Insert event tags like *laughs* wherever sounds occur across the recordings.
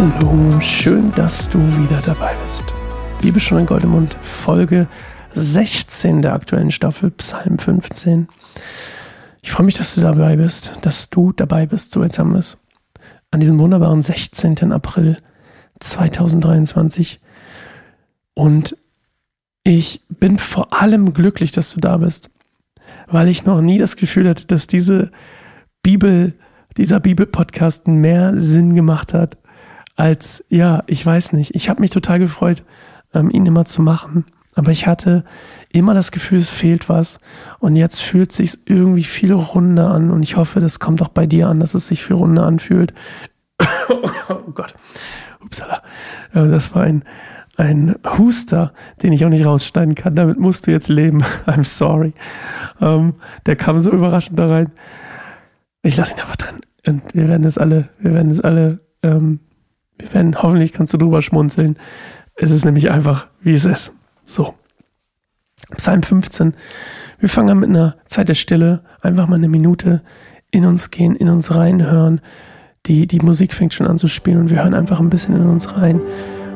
Hallo, schön, dass du wieder dabei bist. Liebe schon in Goldemund, Folge 16 der aktuellen Staffel, Psalm 15. Ich freue mich, dass du dabei bist, dass du dabei bist, so jetzt haben wir es. An diesem wunderbaren 16. April 2023. Und ich bin vor allem glücklich, dass du da bist, weil ich noch nie das Gefühl hatte, dass diese Bibel, dieser Bibelpodcast mehr Sinn gemacht hat, als, ja, ich weiß nicht. Ich habe mich total gefreut, ähm, ihn immer zu machen. Aber ich hatte immer das Gefühl, es fehlt was. Und jetzt fühlt sich irgendwie viel runder an. Und ich hoffe, das kommt auch bei dir an, dass es sich viel runder anfühlt. *coughs* oh Gott. Upsala. Äh, das war ein, ein Huster, den ich auch nicht rausschneiden kann. Damit musst du jetzt leben. *laughs* I'm sorry. Ähm, der kam so überraschend da rein. Ich lasse ihn einfach drin. Und wir werden es alle, wir werden es alle, ähm, wir werden, hoffentlich kannst du drüber schmunzeln. Es ist nämlich einfach, wie es ist. So. Psalm 15. Wir fangen an mit einer Zeit der Stille. Einfach mal eine Minute in uns gehen, in uns reinhören. Die, die Musik fängt schon an zu spielen und wir hören einfach ein bisschen in uns rein,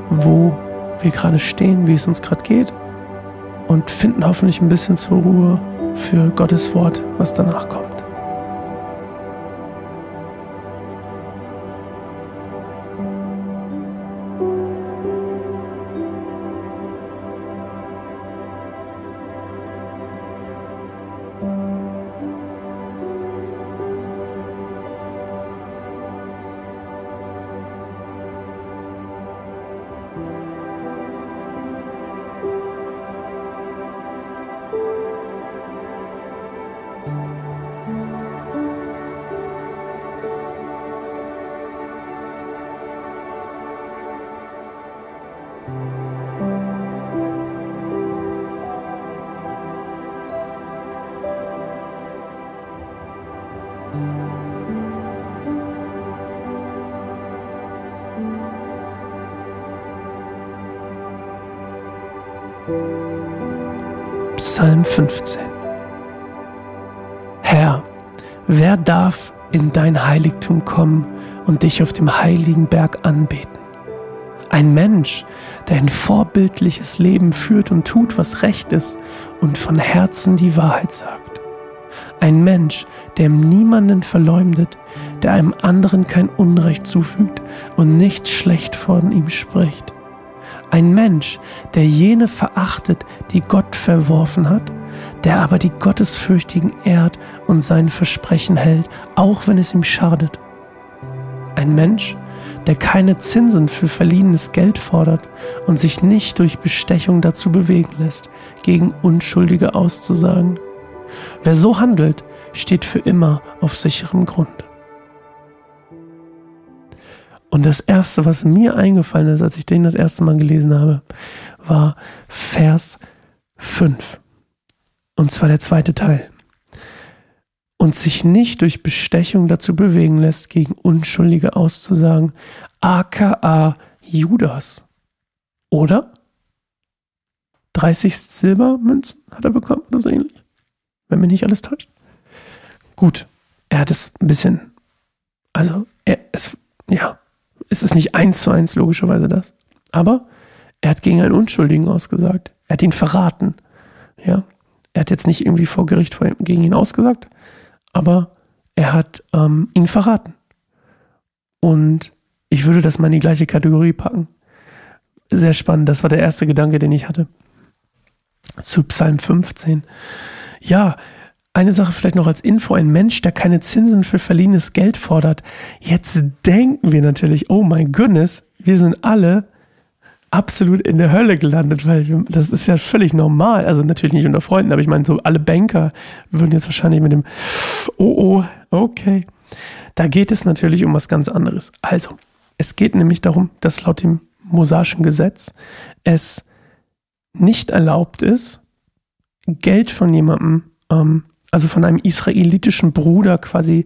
wo wir gerade stehen, wie es uns gerade geht und finden hoffentlich ein bisschen zur Ruhe für Gottes Wort, was danach kommt. Psalm 15 Herr, wer darf in dein Heiligtum kommen und dich auf dem heiligen Berg anbeten? Ein Mensch, der ein vorbildliches Leben führt und tut, was recht ist und von Herzen die Wahrheit sagt. Ein Mensch, der niemanden verleumdet, der einem anderen kein Unrecht zufügt und nicht schlecht von ihm spricht ein Mensch, der jene verachtet, die Gott verworfen hat, der aber die Gottesfürchtigen ehrt und sein Versprechen hält, auch wenn es ihm schadet. Ein Mensch, der keine Zinsen für verliehenes Geld fordert und sich nicht durch Bestechung dazu bewegen lässt, gegen Unschuldige auszusagen. Wer so handelt, steht für immer auf sicherem Grund. Und das Erste, was mir eingefallen ist, als ich den das erste Mal gelesen habe, war Vers 5. Und zwar der zweite Teil. Und sich nicht durch Bestechung dazu bewegen lässt, gegen Unschuldige auszusagen, aka Judas. Oder? 30 Silbermünzen hat er bekommen oder so ähnlich. Wenn mich nicht alles täuscht. Gut, er hat es ein bisschen, also er, es, ja, es ist nicht eins zu eins logischerweise das. Aber er hat gegen einen Unschuldigen ausgesagt. Er hat ihn verraten. Ja. Er hat jetzt nicht irgendwie vor Gericht vor ihm, gegen ihn ausgesagt, aber er hat ähm, ihn verraten. Und ich würde das mal in die gleiche Kategorie packen. Sehr spannend. Das war der erste Gedanke, den ich hatte. Zu Psalm 15. Ja, eine Sache vielleicht noch als Info, ein Mensch, der keine Zinsen für verliehenes Geld fordert. Jetzt denken wir natürlich, oh mein Goodness, wir sind alle absolut in der Hölle gelandet, weil das ist ja völlig normal. Also natürlich nicht unter Freunden, aber ich meine, so alle Banker würden jetzt wahrscheinlich mit dem, oh, oh, okay. Da geht es natürlich um was ganz anderes. Also, es geht nämlich darum, dass laut dem mosaischen Gesetz es nicht erlaubt ist, Geld von jemandem ähm, also von einem israelitischen Bruder quasi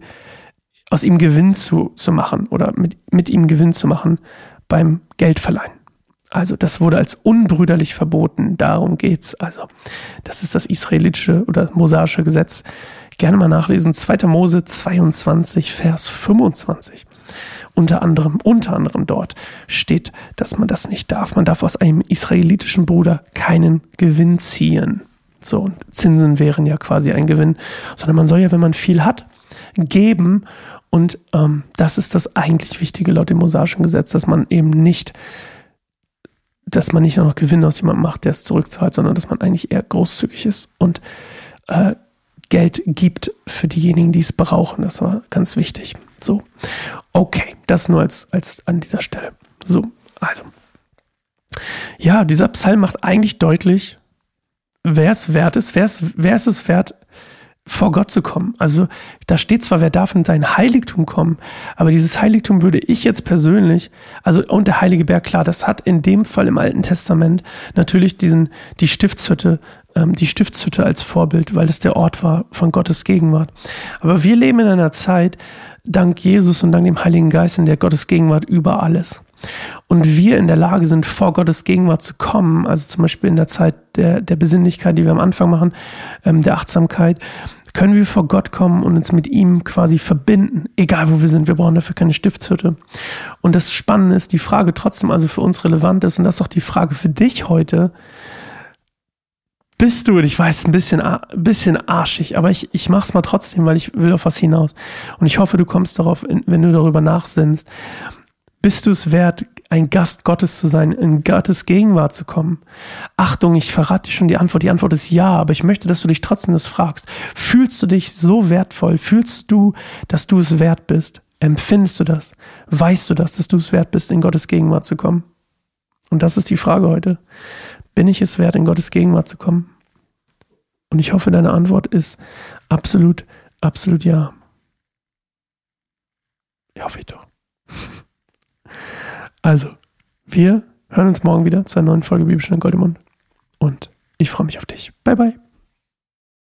aus ihm Gewinn zu, zu machen oder mit, mit ihm Gewinn zu machen beim Geldverleihen. Also das wurde als unbrüderlich verboten. Darum geht's. Also das ist das israelitische oder mosaische Gesetz. Gerne mal nachlesen. 2. Mose 22, Vers 25. Unter anderem, unter anderem dort steht, dass man das nicht darf. Man darf aus einem israelitischen Bruder keinen Gewinn ziehen. So, Zinsen wären ja quasi ein Gewinn, sondern man soll ja, wenn man viel hat, geben. Und ähm, das ist das eigentlich Wichtige laut dem mosaischen Gesetz, dass man eben nicht, dass man nicht nur noch Gewinn aus jemandem macht, der es zurückzahlt, sondern dass man eigentlich eher großzügig ist und äh, Geld gibt für diejenigen, die es brauchen. Das war ganz wichtig. So, okay, das nur als, als an dieser Stelle. So, also. Ja, dieser Psalm macht eigentlich deutlich, wer es wert ist, wer ist, wer ist es wert, vor Gott zu kommen. Also da steht zwar, wer darf in dein Heiligtum kommen, aber dieses Heiligtum würde ich jetzt persönlich, also und der heilige Berg, klar, das hat in dem Fall im Alten Testament natürlich diesen, die Stiftshütte, ähm, die Stiftshütte als Vorbild, weil es der Ort war von Gottes Gegenwart. Aber wir leben in einer Zeit, dank Jesus und dank dem Heiligen Geist, in der Gottes Gegenwart über alles und wir in der Lage sind, vor Gottes Gegenwart zu kommen, also zum Beispiel in der Zeit der, der Besinnlichkeit, die wir am Anfang machen, ähm, der Achtsamkeit, können wir vor Gott kommen und uns mit ihm quasi verbinden, egal wo wir sind. Wir brauchen dafür keine Stiftshütte. Und das Spannende ist, die Frage trotzdem also für uns relevant ist, und das ist auch die Frage für dich heute, bist du, und ich weiß, ein bisschen, ein bisschen arschig, aber ich, ich mach's mal trotzdem, weil ich will auf was hinaus. Und ich hoffe, du kommst darauf, wenn du darüber nachsinnst. Bist du es wert, ein Gast Gottes zu sein, in Gottes Gegenwart zu kommen? Achtung, ich verrate dir schon die Antwort. Die Antwort ist ja, aber ich möchte, dass du dich trotzdem das fragst. Fühlst du dich so wertvoll? Fühlst du, dass du es wert bist? Empfindest du das? Weißt du das, dass du es wert bist, in Gottes Gegenwart zu kommen? Und das ist die Frage heute. Bin ich es wert, in Gottes Gegenwart zu kommen? Und ich hoffe, deine Antwort ist absolut, absolut ja. Ja, hoffe ich doch. Also, wir hören uns morgen wieder zu einer neuen Folge Bibelstunde Goldemund. Und ich freue mich auf dich. Bye, bye.